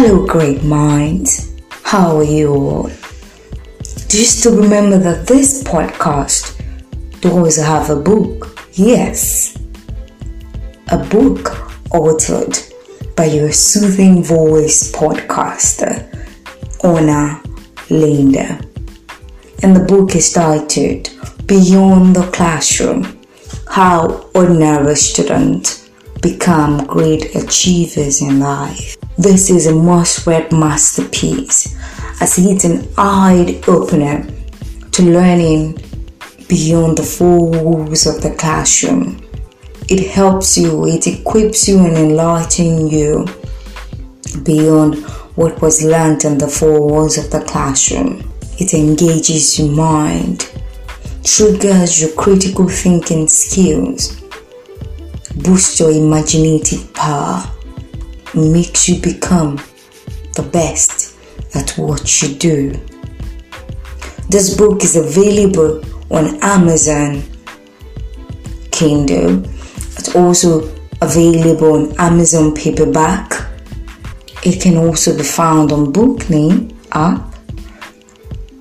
Hello, great minds. How are you all? Do you still remember that this podcast does have a book? Yes, a book authored by your soothing voice podcaster, Ona Linda. And the book is titled Beyond the Classroom How Ordinary Students Become Great Achievers in Life. This is a must read masterpiece as it's an eye opener to learning beyond the four walls of the classroom. It helps you, it equips you, and enlightens you beyond what was learned in the four walls of the classroom. It engages your mind, triggers your critical thinking skills, boosts your imaginative power makes you become the best at what you do. This book is available on Amazon Kindle. It's also available on Amazon paperback. It can also be found on Bookname app,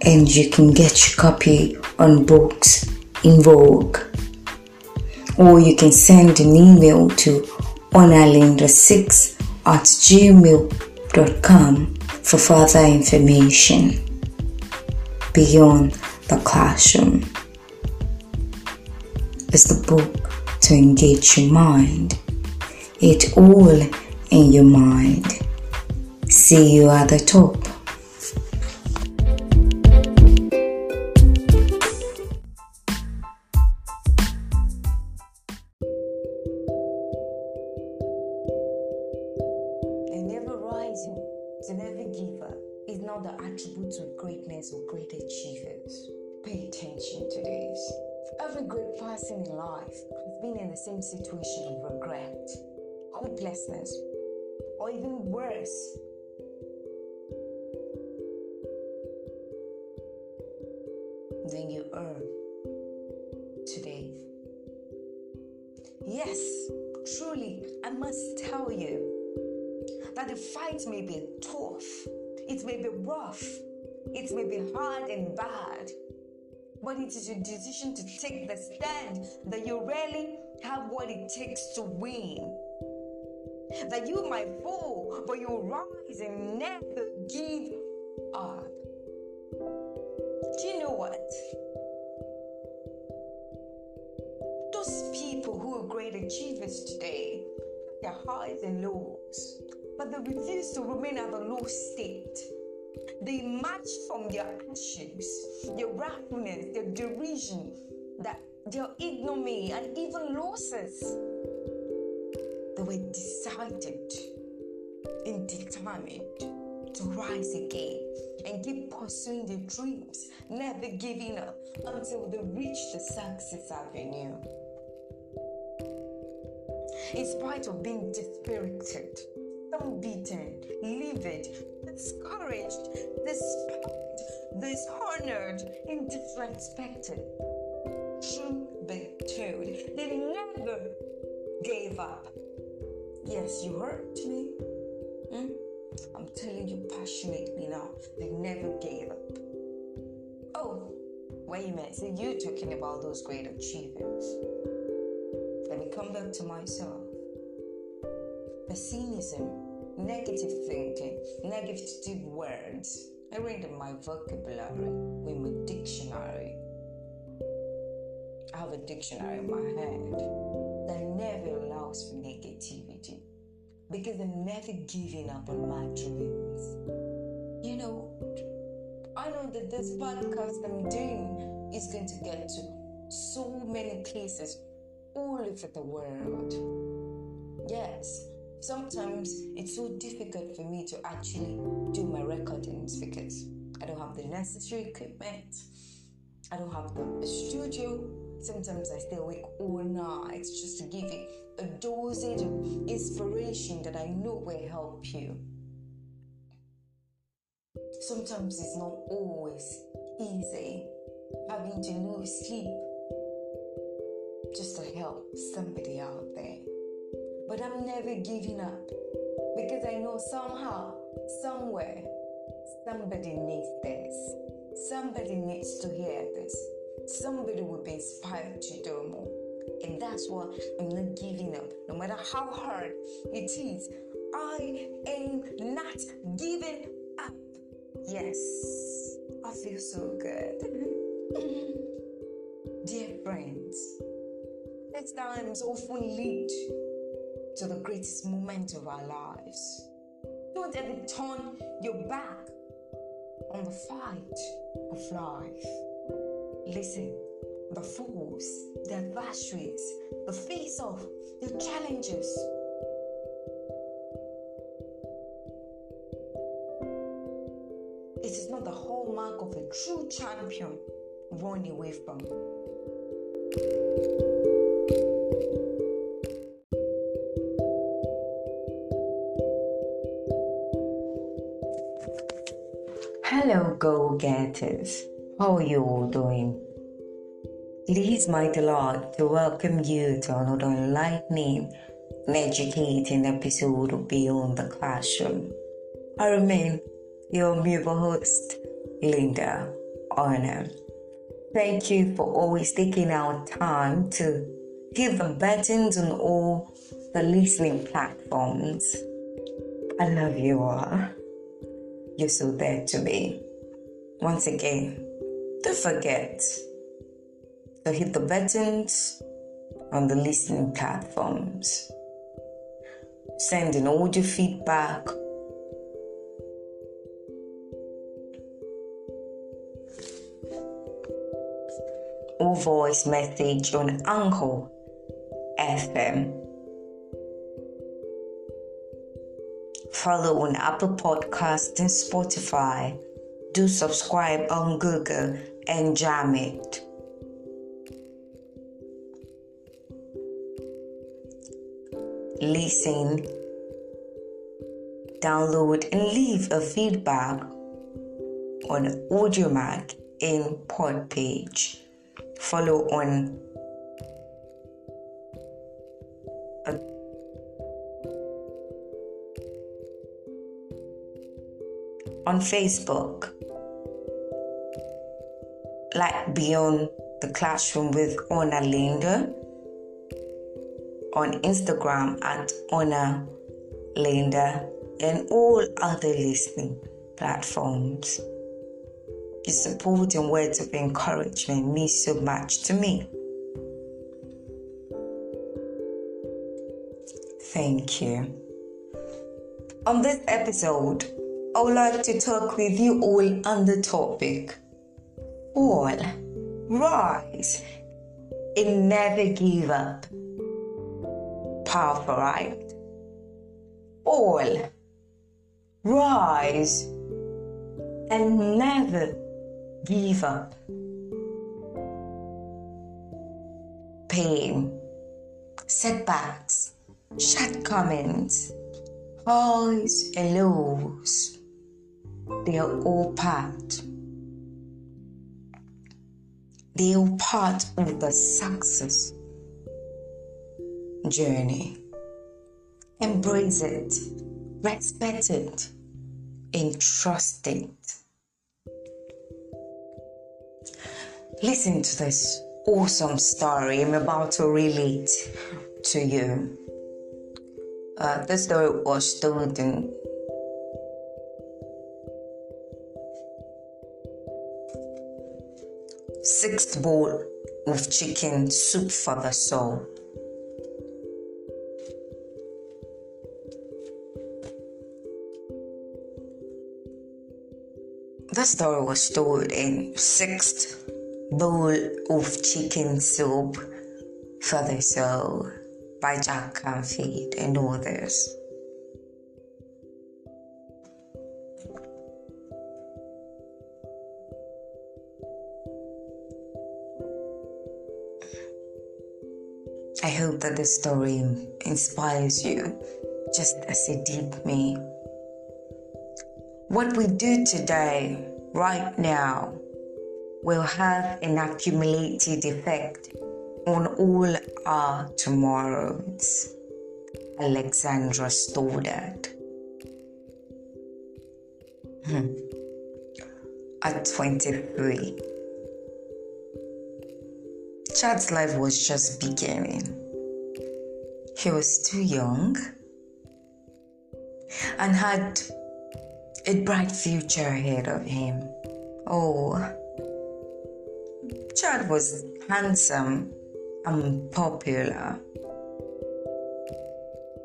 and you can get your copy on Books in Vogue. Or you can send an email to onalinda6 at gmail.com for further information beyond the classroom. Is the book to engage your mind. It all in your mind. See you at the top. Hopelessness, or even worse. Than you are today. Yes, truly, I must tell you that the fight may be tough, it may be rough, it may be hard and bad, but it is your decision to take the stand that you really have what it takes to win. That you might fall, but you rise and never give up. Do you know what? Those people who are great achievers today, their highs and lows, but they refuse to remain at the low state. They march from their actions, their roughness, their derision, that their ignominy, and even losses. They were decided and determined to rise again and keep pursuing their dreams, never giving up until they reach the success avenue. In spite of being dispirited, unbeaten, livid, discouraged, despised, dishonored, and disrespected. Truth be told, they never gave up. Yes, you hurt me. Hmm? I'm telling you passionately now, they never gave up. Oh, wait a minute, so you're talking about those great achievers. Let me come back to myself pessimism, negative thinking, negative words. I read in my vocabulary with my dictionary. I have a dictionary in my head that never allows for negativity because I'm never giving up on my dreams. You know, I know that this podcast I'm doing is going to get to so many places all over the world. Yes, sometimes it's so difficult for me to actually do my recordings because I don't have the necessary equipment. I don't have the studio. Sometimes I stay awake all night just to give you a dosage of inspiration that I know will help you. Sometimes it's not always easy having to lose sleep just to help somebody out there. But I'm never giving up because I know somehow Somewhere, somebody needs this. Somebody needs to hear this. Somebody will be inspired to do more. And that's why I'm not giving up. No matter how hard it is, I am not giving up. Yes, I feel so good. Dear friends, these times often lead to the greatest moment of our lives. Don't ever turn your back on the fight of life. Listen, the fools, the adversaries, the face of the challenges. It is not the hallmark of a true champion run away from. Hello, go getters. How are you all doing? Is my delight to welcome you to another enlightening and educating episode of Beyond the Classroom. I remain your mutual host, Linda Arnhem. Thank you for always taking out time to give the buttons on all the listening platforms. I love you all. You're so there to me. Once again, don't forget to hit the buttons on the listening platforms. Send an audio feedback or voice message on Anchor FM. Follow on Apple Podcasts and Spotify. Do subscribe on Google and jam it. Listen, download, and leave a feedback on Audiomack in Pod page. follow on on Facebook. Like beyond the classroom with Ona Linda on Instagram at Ona Linda and all other listening platforms. Your support and words of encouragement mean so much to me. Thank you. On this episode, I would like to talk with you all on the topic All rise and never give up. Powerful, right? All rise and never give up. Pain, setbacks, shortcomings, highs and lows, they are all part. They are part of the success journey. Embrace it, respect it, and trust it. Listen to this awesome story I'm about to relate to you. Uh, this story was told in sixth bowl of chicken soup for the soul. The story was told in sixth bowl of chicken soup for the soul by Jack Canfield and others. I hope that this story inspires you just as it did me. What we do today, right now, will have an accumulated effect on all our tomorrows. Alexandra Stoddard. Hmm. At 23, Chad's life was just beginning. He was too young and had a bright future ahead of him. Oh, Chad was handsome and popular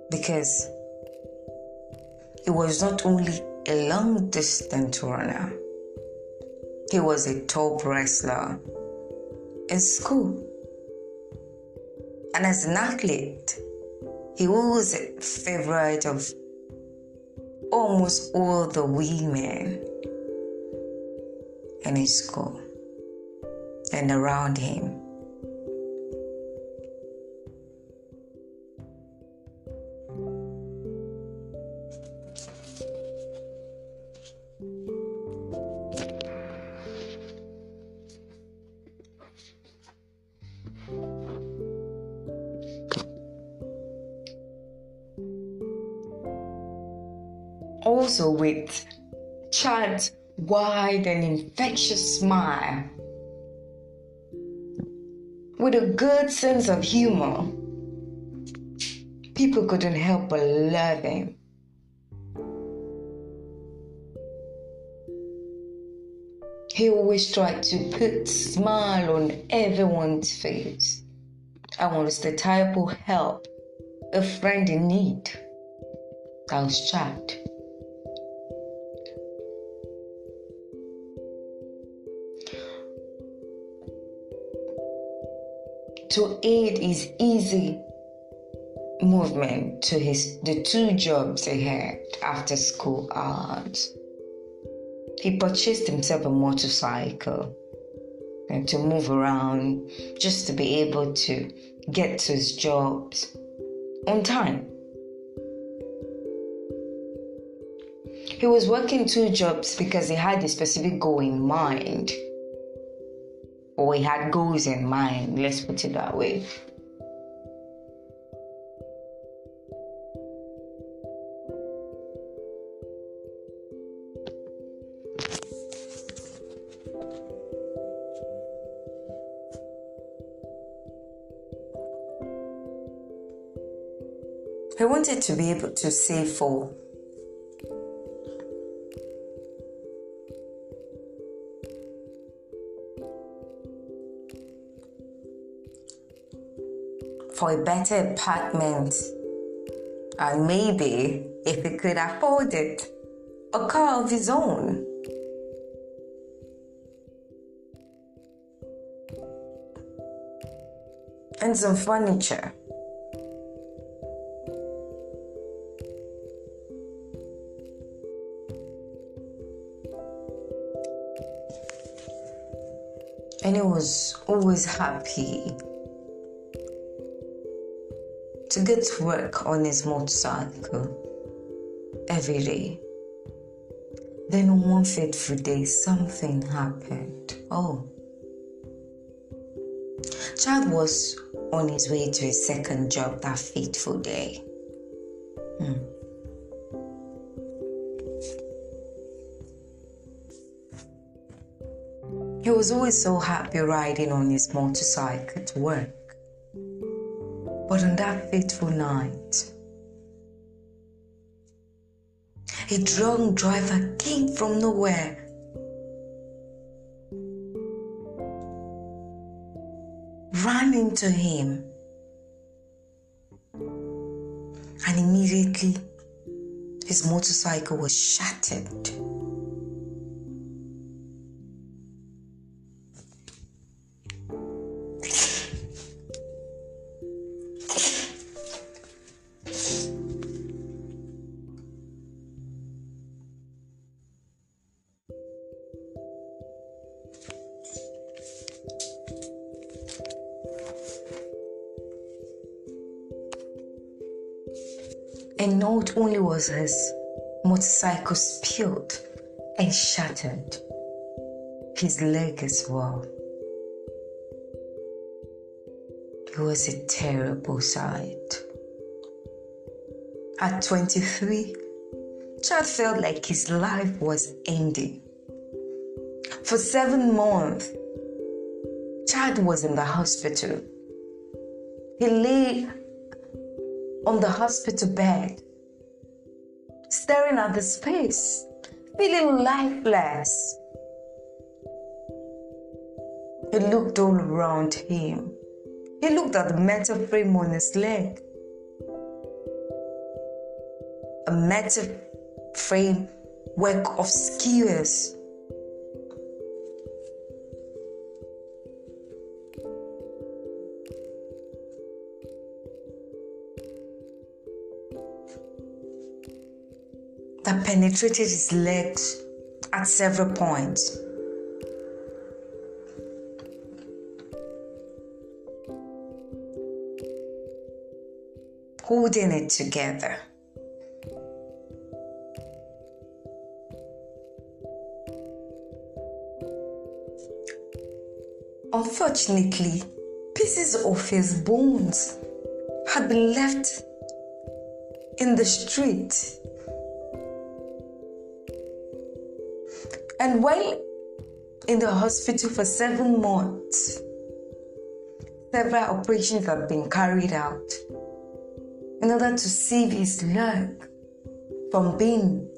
because he was not only a long distance runner, he was a top wrestler in school. And as an athlete, he was a favorite of almost all the women in his school and around him. Wide and infectious smile, with a good sense of humor, people couldn't help but love him. He always tried to put a smile on everyone's face and was the type of help a friend in need. That was Chad. To aid his easy movement to his the two jobs he had after school hours he purchased himself a motorcycle and to move around just to be able to get to his jobs on time. He was working two jobs because he had a specific goal in mind. Or he had goals in mind, let's put it that way. He wanted to be able to save for for a better apartment and maybe if he could afford it a car of his own. And some furniture. And he was always happy to get to work on his motorcycle every day. Then one fateful day, something happened. Oh. Chad was on his way to his second job that fateful day. Hmm. He was always so happy riding on his motorcycle to work. But on that fateful night, a drunk driver came from nowhere. Ran into him and immediately his motorcycle was shattered. Was his motorcycle spilled and shattered, his leg as well. It was a terrible sight. At 23, Chad felt like his life was ending. For seven months, Chad was in the hospital. He lay on the hospital bed, staring at the space, feeling lifeless. He looked all around him. He looked at the metal frame on his leg. A metal frame work of skewers. That penetrated his legs at several points. Holding it together. Unfortunately, pieces of his bones had been left in the street. And while in the hospital for seven months, several operations have been carried out in order to save his leg from being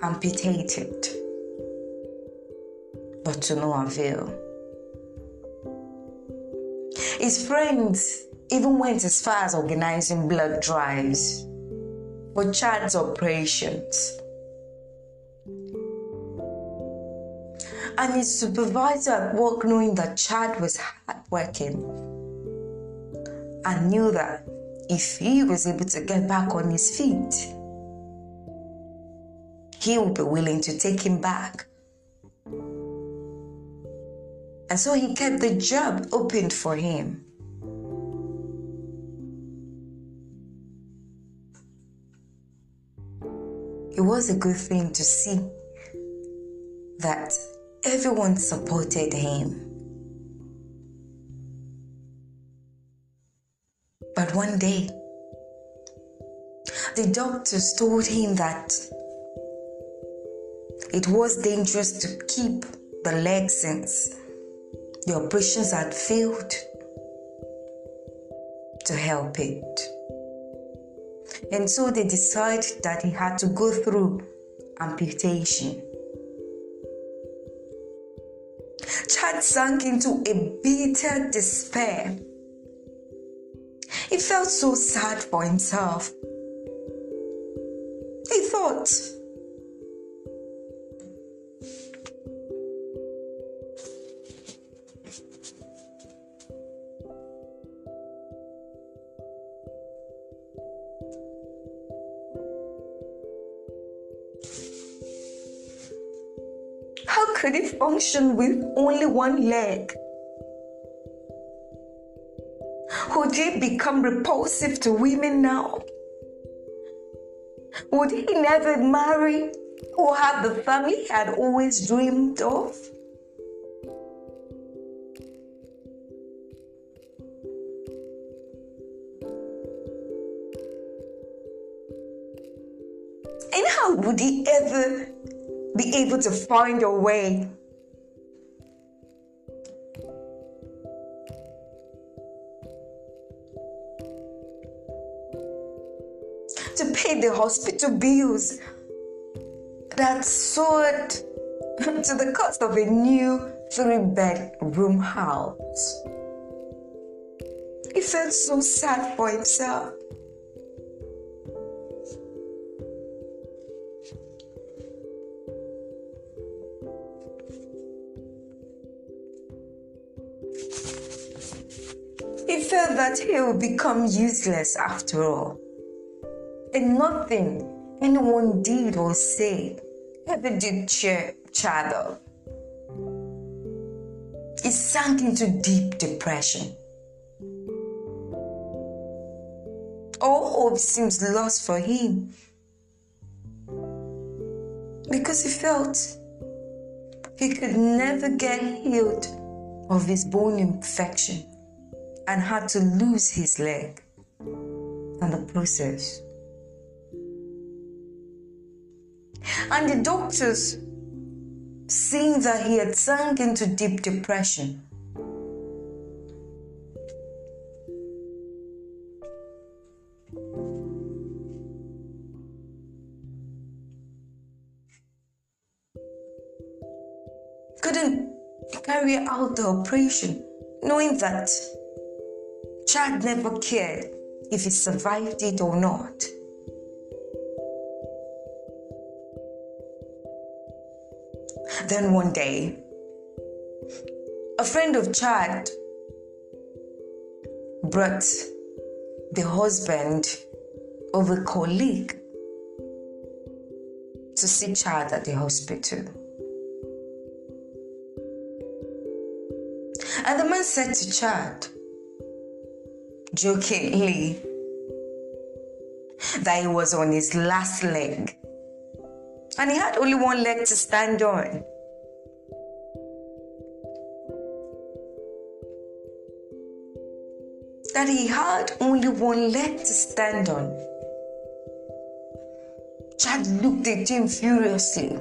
amputated, but to no avail. His friends even went as far as organizing blood drives for Chad's operations. And his supervisor at work, knowing that Chad was hardworking, and knew that if he was able to get back on his feet, he would be willing to take him back and so he kept the job open for him. It was a good thing to see that everyone supported him. But one day, the doctors told him that it was dangerous to keep the leg since the operations had failed to help it. And so they decided that he had to go through amputation. Sank into a bitter despair. He felt so sad for himself. He thought, with only one leg? Would he become repulsive to women now? Would he never marry or have the family he had always dreamed of? And how would he ever be able to find a way to pay the hospital bills that soared to the cost of a new three bedroom house. He felt so sad for himself. He felt that he would become useless after all. And nothing anyone did or said ever did cheer Chad up. He sank into deep depression. All hope seems lost for him because he felt he could never get healed of his bone infection and had to lose his leg in the process. And the doctors, seeing that he had sunk into deep depression, couldn't carry out the operation, knowing that Chad never cared if he survived it or not. Then one day, a friend of Chad brought the husband of a colleague to see Chad at the hospital. And the man said to Chad, jokingly, that he was on his last leg and he had only one leg to stand on. That he had only one leg to stand on. Chad looked at him furiously.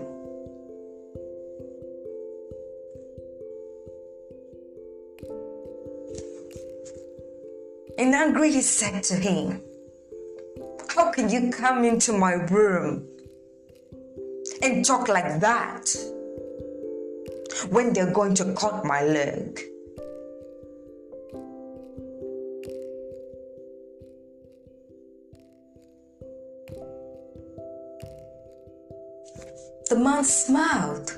In anger, he said to him, How can you come into my room and talk like that when they're going to cut my leg? The man smiled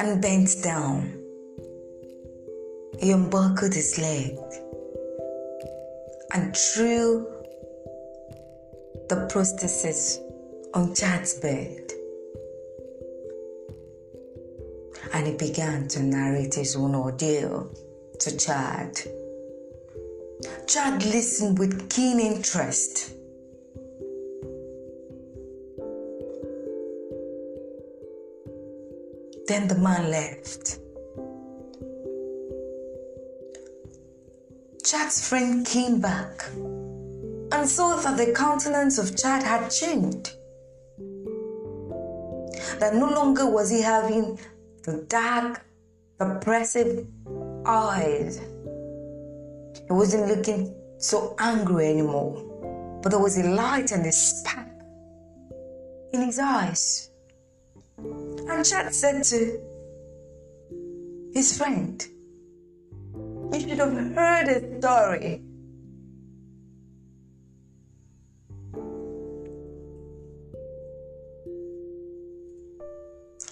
and bent down. He unbuckled his leg and threw the prosthesis on Chad's bed. And he began to narrate his own ordeal to Chad. Chad listened with keen interest. Then the man left. Chad's friend came back and saw that the countenance of Chad had changed. That no longer was he having the dark, oppressive eyes. He wasn't looking so angry anymore, but there was a light and a spark in his eyes. And Chad said to his friend, you should have heard his story.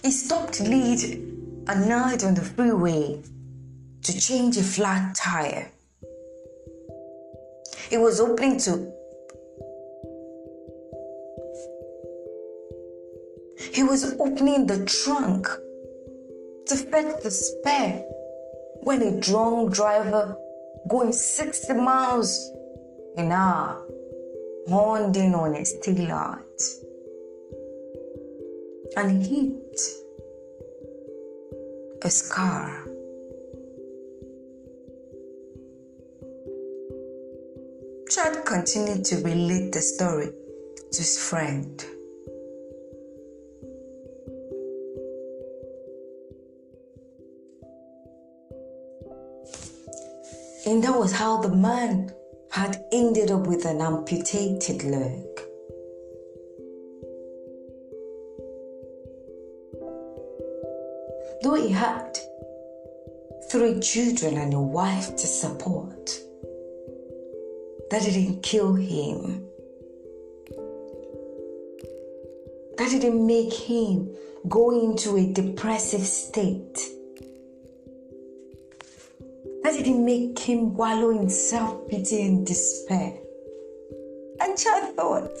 He stopped late at night on the freeway to change a flat tire. He was opening to He was opening the trunk to fetch the spare when a drunk driver going 60 miles an hour horned in on his taillight and hit a car. Chad continued to relate the story to his friend. And that was how the man had ended up with an amputated leg. Though he had three children and a wife to support, that didn't kill him. That didn't make him go into a depressive state. That didn't make him wallow in self pity and despair. And Chad thought,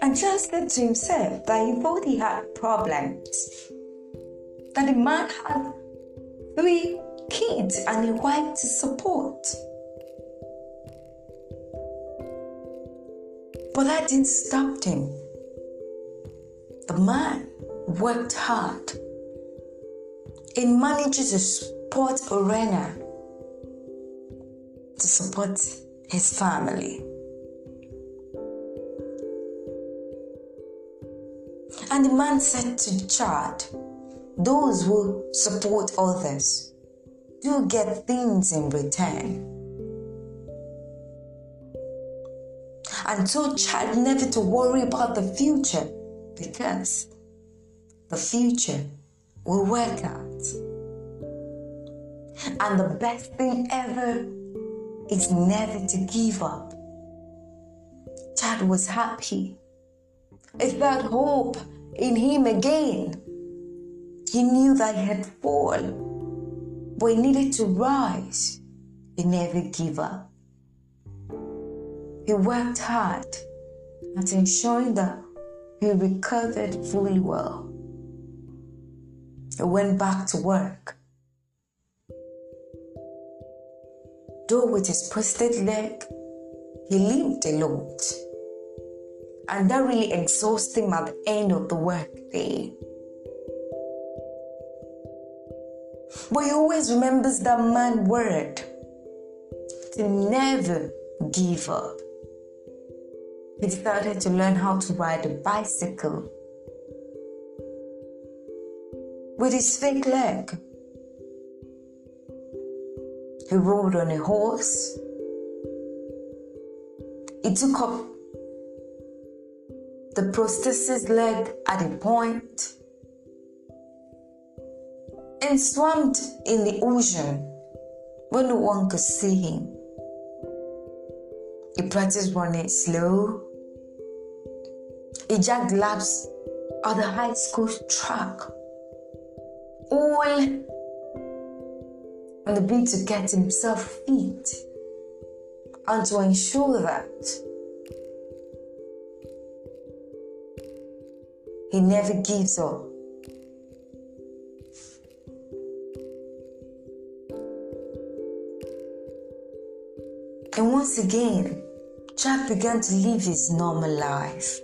and Chad said to himself that he thought he had problems. That the man had three kids and a wife to support. But that didn't stop him. The man worked hard and managed to Port Arena to support his family. And the man said to Chad, Those who support others do get things in return. And told Chad never to worry about the future because the future will work out. And the best thing ever is never to give up. Chad was happy. He felt hope in him again. He knew that he had fallen, but he needed to rise and never give up. He worked hard at ensuring that he recovered fully well. He went back to work. Though with his twisted leg, he limped a lot. And that really exhausted him at the end of the workday. But he always remembers that man word to never give up. He started to learn how to ride a bicycle with his fake leg. He rode on a horse. He took up the prosthesis leg at a point and swam in the ocean when no one could see him. He practiced running slow. He jacked laps at the high school track all on the beat to get himself fit and to ensure that he never gives up. And once again, Jack began to live his normal life.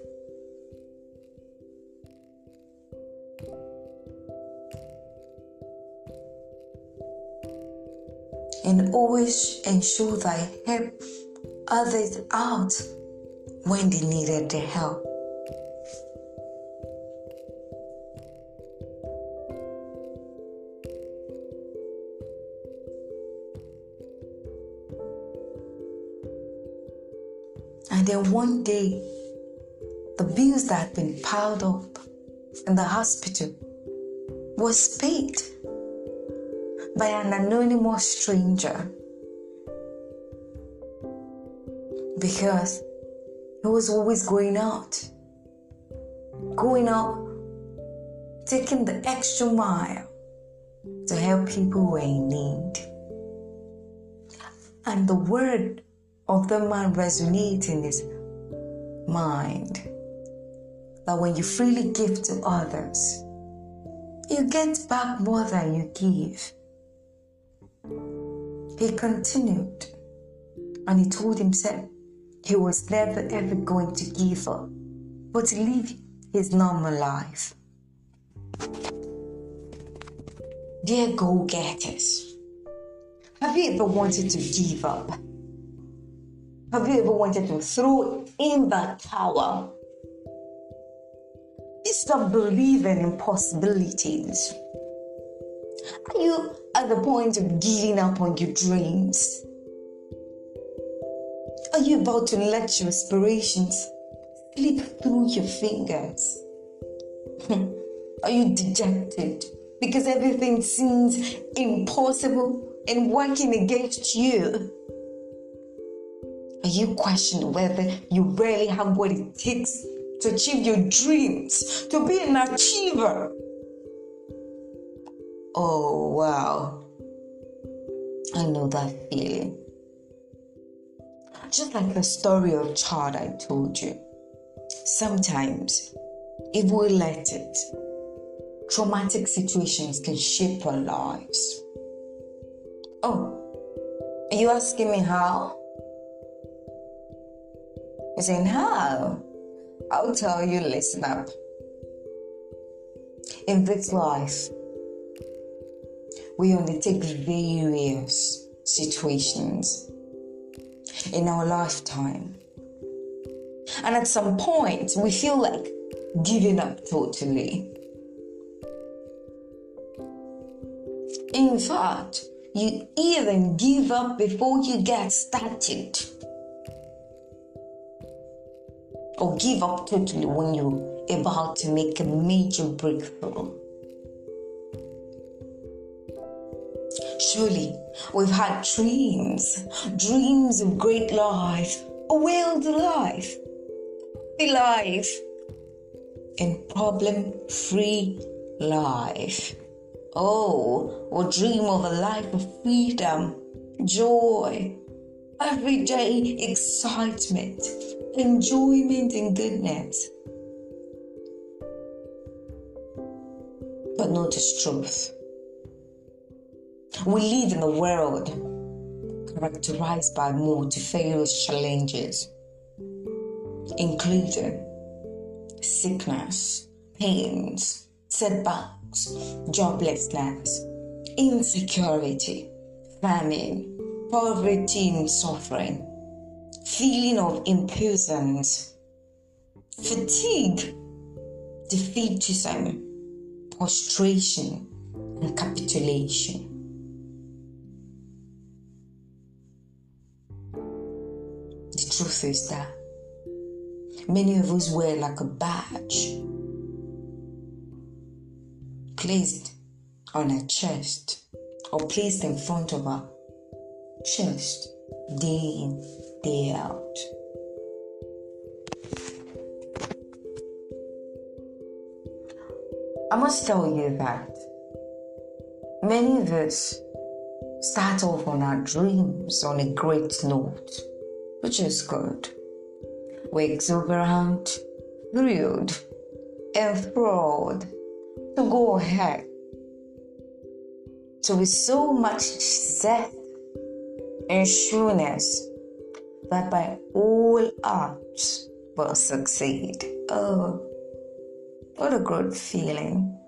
And always ensure that I help others out when they needed the help. And then one day, the bills that had been piled up in the hospital was paid by an anonymous stranger because he was always going out, going out, taking the extra mile to help people who are in need. And the word of the man resonates in his mind that when you freely give to others, you get back more than you give. He continued and he told himself he was never ever going to give up, but live his normal life. Dear go getters, have you ever wanted to give up? Have you ever wanted to throw in the towel? Stop believing in possibilities. Are you at the point of giving up on your dreams? Are you about to let your aspirations slip through your fingers? Are you dejected because everything seems impossible and working against you? Are you questioning whether you really have what it takes to achieve your dreams, to be an achiever? Oh, wow. I know that feeling. Just like the story of child I told you. Sometimes, if we let it, traumatic situations can shape our lives. Oh, are you asking me how? You're saying how? I'll tell you, listen up. In this life, we undertake various situations in our lifetime. And at some point, we feel like giving up totally. In fact, you even give up before you get started. Or give up totally when you're about to make a major breakthrough. Surely, we've had dreams, dreams of great life, a wild life, a life, and problem free life. Oh, or dream of a life of freedom, joy, everyday excitement, enjoyment, and goodness. But notice truth. We live in a world characterized by multifarious challenges, including sickness, pains, setbacks, joblessness, insecurity, famine, poverty and suffering, feeling of impotence, fatigue, defeatism, prostration, and capitulation. Truth is that many of us wear like a badge placed on our chest or placed in front of our chest day in, day out. I must tell you that many of us start off on our dreams on a great note, which is good. Exuberant, thrilled, enthralled to go ahead. So with so much zest and sureness that by all odds will succeed. Oh, what a good feeling.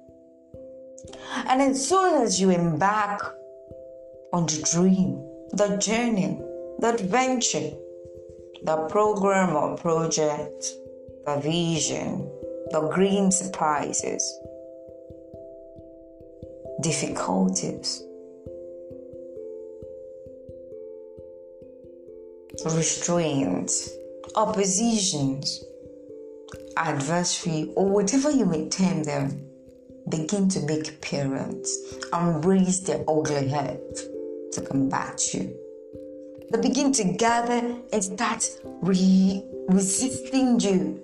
And as soon as you embark on the dream, the journey, the adventure, the program or project, the vision, the green surprises, difficulties, restraints, oppositions, adversary, or whatever you may term them, begin to make appearance and raise their ugly head to combat you. They begin to gather and start re- resisting you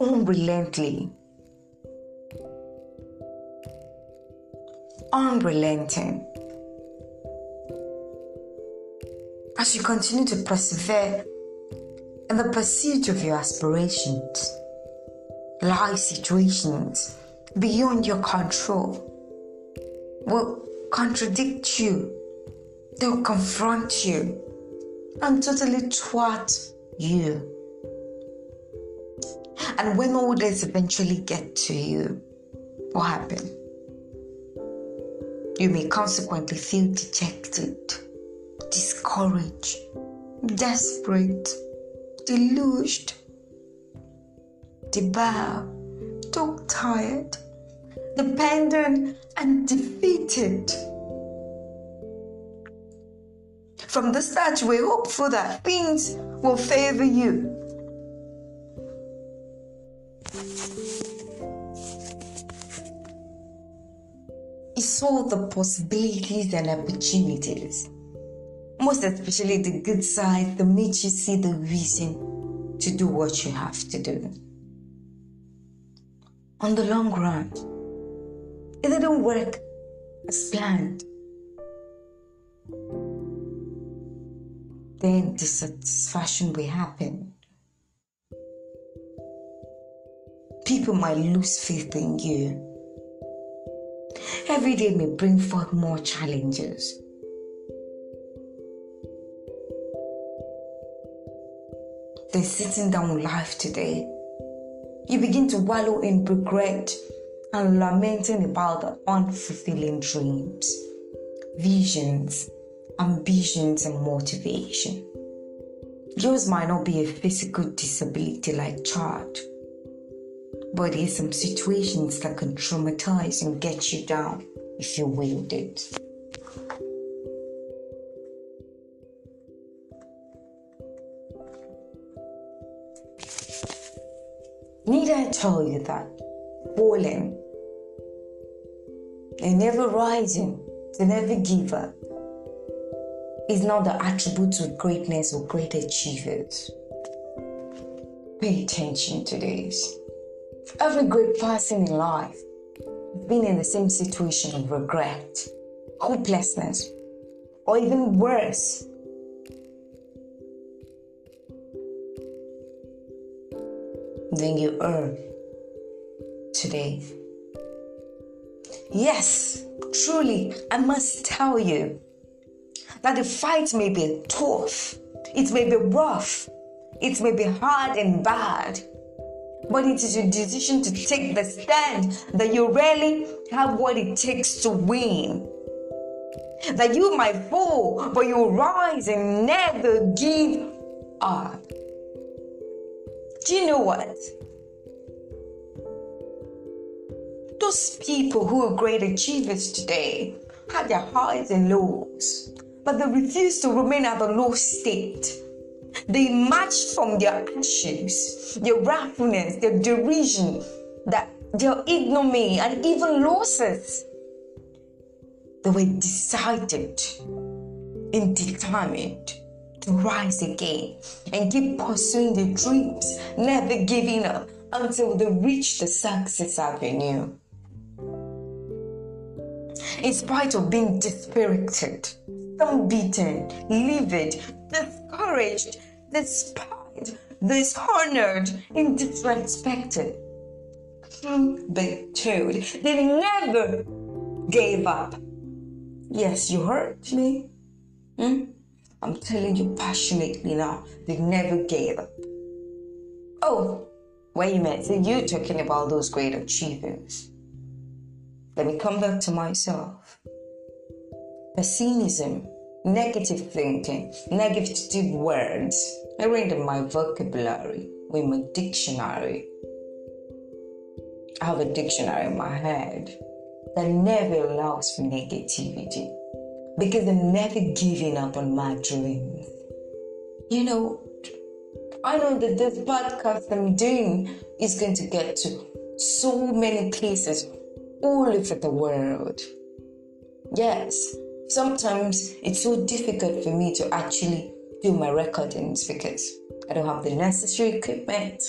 unrelentingly. Unrelenting. As you continue to persevere in the pursuit of your aspirations, life situations beyond your control will contradict you, they'll confront you, and totally thwart you. And when all this eventually get to you, what happens? You may consequently feel dejected, discouraged, desperate, deluged, debarred, dog tired, dependent, and defeated. From the start, we hope for that things will favor you. You saw the possibilities and opportunities, most especially the good side that made you see the reason to do what you have to do. On the long run, it didn't work as planned. Then dissatisfaction will happen. People might lose faith in you. Every day may bring forth more challenges. Then sitting down with life today, you begin to wallow in regret and lamenting about the unfulfilling dreams, visions, ambitions, and motivation. Yours might not be a physical disability like child, but there's some situations that can traumatize and get you down if you wield it. Need I tell you that falling and never rising to never give up is not the attribute of greatness or great achievers. Pay attention to this. Every great person in life has been in the same situation of regret, hopelessness, or even worse, than you earn today. Yes, truly, I must tell you that the fight may be tough, it may be rough, it may be hard and bad, but it is your decision to take the stand that you really have what it takes to win. That you might fall, but you rise and never give up. Do you know what? Those people who are great achievers today had their highs and lows, but they refused to remain at the low state. They marched from their ashes, their roughness, their derision, that their ignominy, and even losses. They were decided and determined to rise again and keep pursuing their dreams, never giving up until they reach the success avenue. In spite of being dispirited, unbeaten, livid, discouraged, despised, dishonored, and disrespected. Truth they never gave up. Yes, you heard me. Hmm? I'm telling you passionately now, they never gave up. Oh, wait a minute, so you're talking about those great achievers. Let me come back to myself. Pessimism, negative thinking, negative words. I read my vocabulary, with my dictionary. I have a dictionary in my head that never allows for negativity because I'm never giving up on my dreams. You know, I know that this podcast I'm doing is going to get to so many places all over the world. Yes, sometimes it's so difficult for me to actually do my recordings because I don't have the necessary equipment,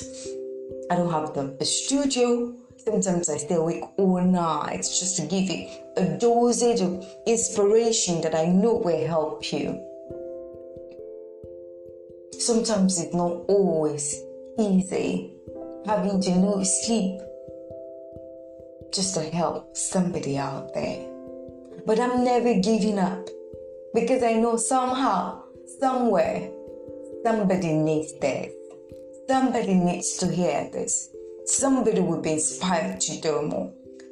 I don't have the, the studio. Sometimes I stay awake all night just to give you a dosage of inspiration that I know will help you. Sometimes it's not always easy having to lose sleep just to help somebody out there. But I'm never giving up because I know somehow, somewhere, somebody needs this. Somebody needs to hear this. Somebody will be inspired to do more.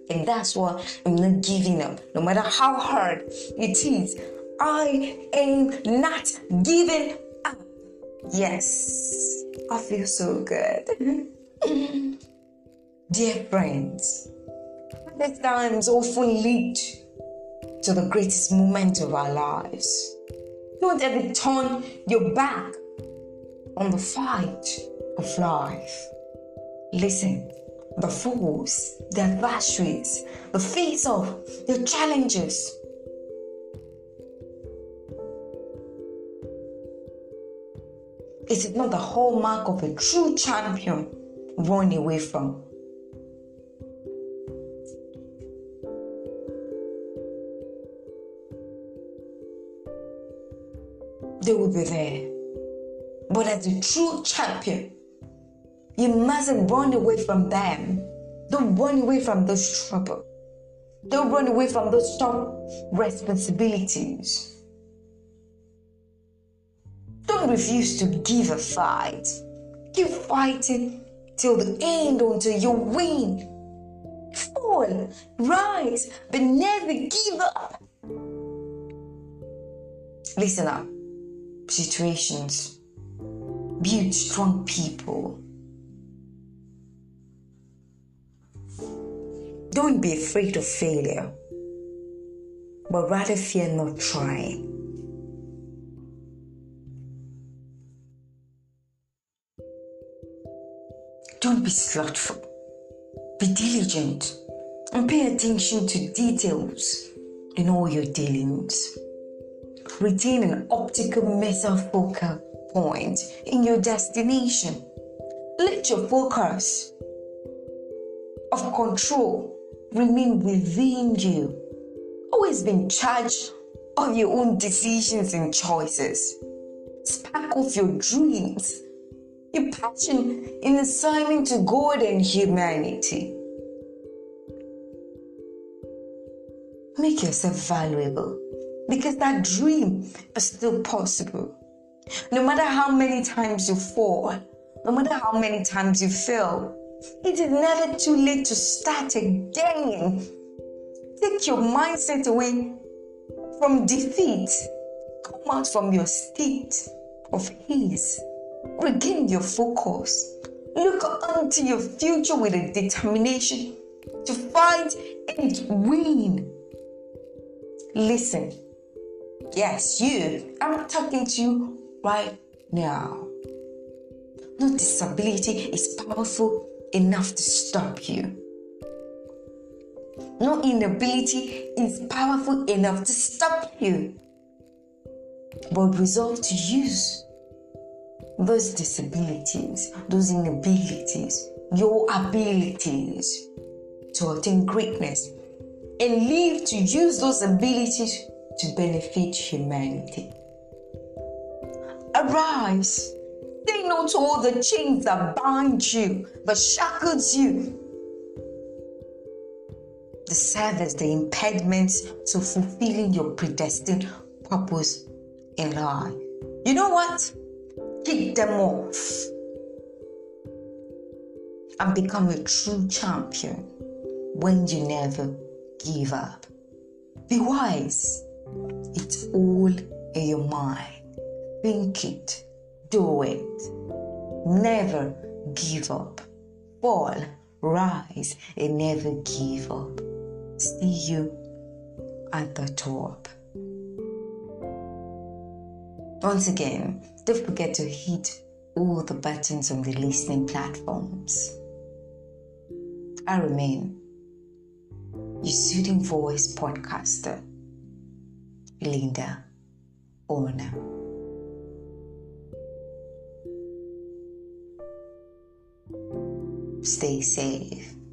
And that's why I'm not giving up. No matter how hard it is, I am not giving up. Yes, I feel so good. Dear friends, hardest times often lead to the greatest moment of our lives. Don't ever turn your back on the fight of life. Listen, the foes, the adversaries, the face of the challenges. It not the hallmark of a true champion run away from. They will be there. But as a true champion, you mustn't run away from them. Don't run away from those trouble. Don't run away from those top responsibilities. Don't refuse to give a fight. Keep fighting till the end until you win. Fall, rise, but never give up. Listen up. Situations. Build strong people. Don't be afraid of failure, but rather fear not trying. Don't be slothful. Be diligent and pay attention to details in all your dealings. Retain an optical focal point in your destination. Let your focus of control remain within you. Always be in charge of your own decisions and choices. Spark off your dreams, your passion in assignment to God and humanity. Make yourself valuable because that dream is still possible. No matter how many times you fall, no matter how many times you fail, it is never too late to start again. Take your mindset away from defeat. Come out from your state of haze. Regain your focus. Look onto your future with a determination to fight and win. Listen. Yes, you. I'm talking to you right now. No disability is powerful enough to stop you. No inability is powerful enough to stop you. But resolve to use those disabilities, those inabilities, your abilities to attain greatness and live to use those abilities to benefit humanity. Arise. Say no to all the chains that bind you, that shackles you. The serve as the impediments to fulfilling your predestined purpose in life. You know what? Kick them off and become a true champion when you never give up. Be wise. It's all in your mind. Think it. Do it. Never give up. Fall, rise, and never give up. See you at the top. Once again, don't forget to hit all the buttons on the listening platforms. I remain your soothing voice podcaster, Linda Orna. Stay safe.